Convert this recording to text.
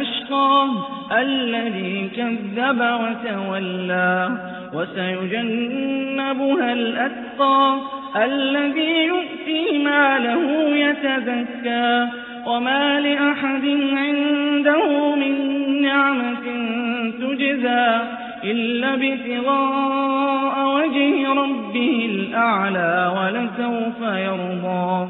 الأشقى الذي كذب وتولى وسيجنبها الأتقى الذي يؤتي ماله يتزكى وما لأحد عنده من نعمة تجزى إلا ابتغاء وجه ربه الأعلى ولسوف يرضى